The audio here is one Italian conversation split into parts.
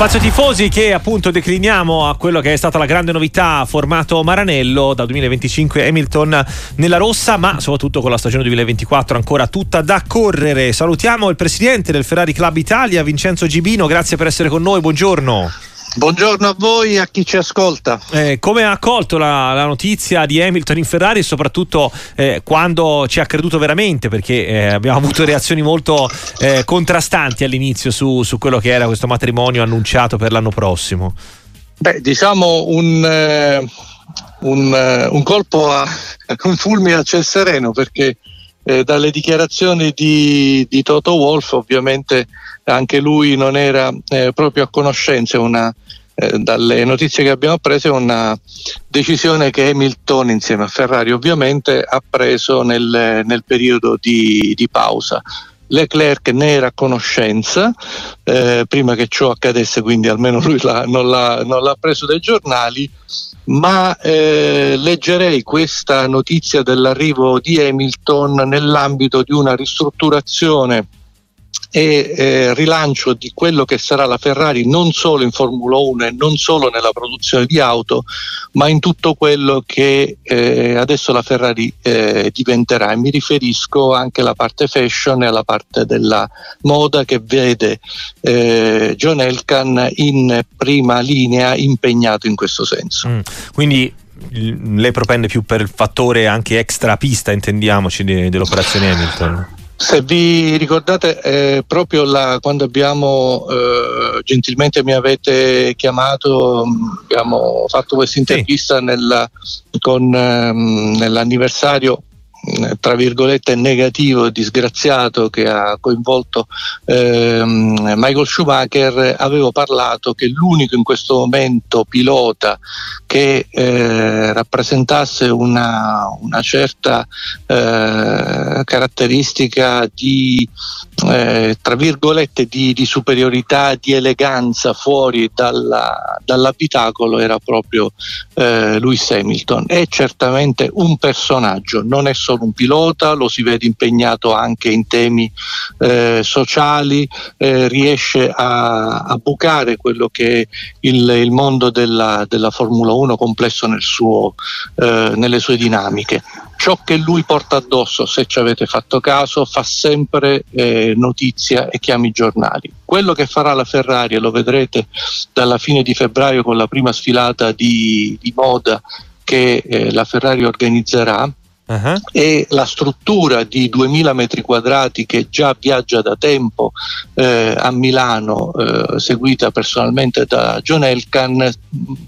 Spazio tifosi che appunto decliniamo a quello che è stata la grande novità formato Maranello da 2025 Hamilton nella rossa ma soprattutto con la stagione 2024 ancora tutta da correre. Salutiamo il presidente del Ferrari Club Italia Vincenzo Gibino, grazie per essere con noi, buongiorno. Buongiorno a voi e a chi ci ascolta. Eh, come ha accolto la, la, notizia di Hamilton in Ferrari e soprattutto eh, quando ci ha creduto veramente perché eh, abbiamo avuto reazioni molto eh, contrastanti all'inizio su, su, quello che era questo matrimonio annunciato per l'anno prossimo? Beh, diciamo un, eh, un, eh, un colpo a un fulmine a ciel sereno perché dalle dichiarazioni di, di Toto Wolf ovviamente anche lui non era eh, proprio a conoscenza, una, eh, dalle notizie che abbiamo preso è una decisione che Hamilton insieme a Ferrari ovviamente ha preso nel, nel periodo di, di pausa. Leclerc ne era a conoscenza eh, prima che ciò accadesse, quindi almeno lui l'ha, non, l'ha, non, l'ha, preso dai giornali, ma eh, leggerei questa notizia dell'arrivo di Hamilton nell'ambito di una ristrutturazione e eh, rilancio di quello che sarà la Ferrari non solo in Formula 1 e non solo nella produzione di auto, ma in tutto quello che eh, adesso la Ferrari eh, diventerà. E mi riferisco anche alla parte fashion e alla parte della moda che vede eh, John Elkan in prima linea impegnato in questo senso. Mm, quindi lei propende più per il fattore anche extra pista, intendiamoci, dell'operazione Hamilton. Se vi ricordate, eh, proprio la, quando abbiamo eh, gentilmente mi avete chiamato, abbiamo fatto questa intervista sì. nella, con, ehm, nell'anniversario tra virgolette negativo e disgraziato che ha coinvolto ehm, Michael Schumacher avevo parlato che l'unico in questo momento pilota che eh, rappresentasse una, una certa eh, caratteristica di eh, tra virgolette di, di, superiorità di eleganza fuori dalla, dall'abitacolo era proprio eh, Lewis Hamilton è certamente un personaggio non è solo un pilota, lo si vede impegnato anche in temi eh, sociali, eh, riesce a, a, bucare quello che è il, il mondo della, della, Formula 1 complesso nel suo, eh, nelle sue dinamiche. Ciò che lui porta addosso, se ci avete fatto caso, fa sempre eh, notizia e chiama i giornali. Quello che farà la Ferrari, lo vedrete dalla fine di febbraio con la prima sfilata di, di moda che eh, la Ferrari organizzerà, uh-huh. e la struttura di 2000 metri quadrati che già viaggia da tempo eh, a Milano, eh, seguita personalmente da John Elkan,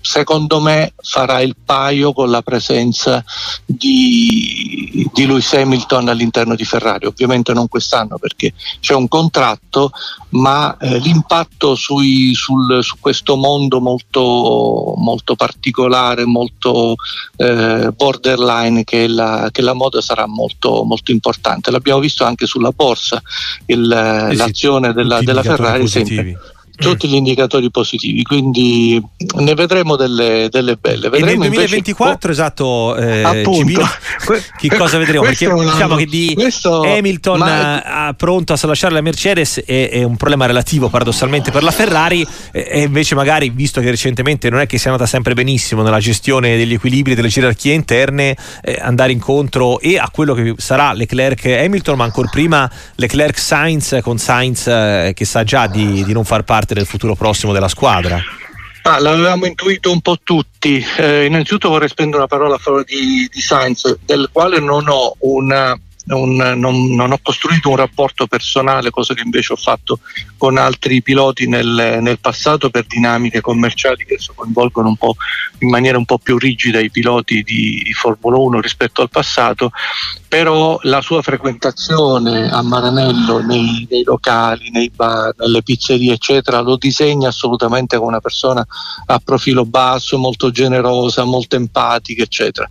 secondo me farà il paio con la presenza di, di Lewis Hamilton all'interno di Ferrari. Ovviamente non quest'anno perché c'è un contratto, ma eh, l'impatto sui, sul, su questo mondo molto, molto particolare, molto eh, borderline che è la, che la moda sarà molto, molto importante. L'abbiamo visto anche sulla borsa, il, eh l'azione della, della Ferrari sempre tutti gli indicatori positivi, quindi ne vedremo delle, delle belle. Vedremo e nel 2024, invece... esatto, eh, Cibino, che cosa vedremo? Perché diciamo che di questo, Hamilton ma... Eh, pronto a lasciare la Mercedes è, è, un problema relativo paradossalmente per la Ferrari e invece magari, visto che recentemente non è che sia andata sempre benissimo nella gestione degli equilibri, delle gerarchie interne, eh, andare incontro e a quello che sarà Leclerc-Hamilton, ma ancora prima Leclerc-Sainz con Sainz eh, che sa già di, di non far parte parte del futuro prossimo della squadra? Ah, l'avevamo intuito un po' tutti. Eh, innanzitutto vorrei spendere una parola a favore di, di Sainz, del quale non ho una un, non, non, ho costruito un rapporto personale, cosa che invece ho fatto con altri piloti nel, nel passato per dinamiche commerciali che coinvolgono un po' in maniera un po' più rigida i piloti di, di Formula 1 rispetto al passato, però la sua frequentazione a Maranello nei, nei locali, nei bar, nelle pizzerie eccetera lo disegna assolutamente come una persona a profilo basso, molto generosa, molto empatica eccetera.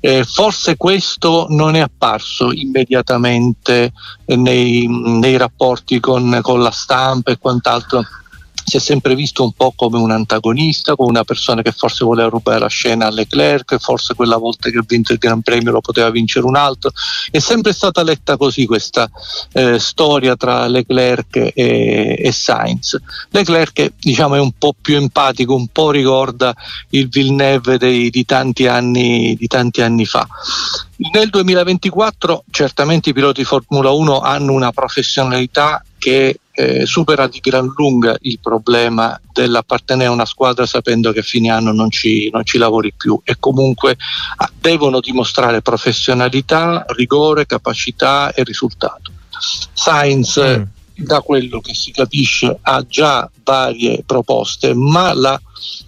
Eh, forse questo non è apparso immediatamente nei, nei rapporti con, con la stampa e quant'altro si è sempre visto un po' come un antagonista, come una persona che forse voleva rubare la scena a Leclerc, forse quella volta che ha vinto il Gran Premio lo poteva vincere un altro. È sempre stata letta così questa eh, storia tra Leclerc e, e Sainz. Leclerc diciamo, è un po' più empatico, un po' ricorda il Villeneuve dei, di, tanti anni, di tanti anni fa. Nel 2024 certamente i piloti Formula 1 hanno una professionalità che eh, supera di gran lunga il problema dell'appartenere a una squadra sapendo che a fine anno non ci, non ci lavori più e comunque ah, devono dimostrare professionalità, rigore, capacità e risultato. Sainz, mm. da quello che si capisce, ha già varie proposte, ma la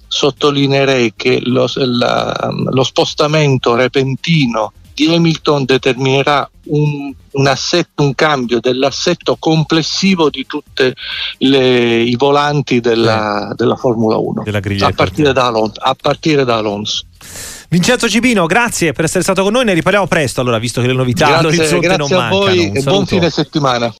sottolineerei che lo, la, lo spostamento repentino di Hamilton determinerà un, un, assetto, un cambio dell'assetto complessivo di tutti i volanti della, della Formula 1 della a, partire da Alonso, a partire da Alonso. Vincenzo Cibino, grazie per essere stato con noi, ne riparliamo presto allora, visto che le novità grazie, all'orizzonte grazie non mancano. Grazie a voi e buon fine settimana.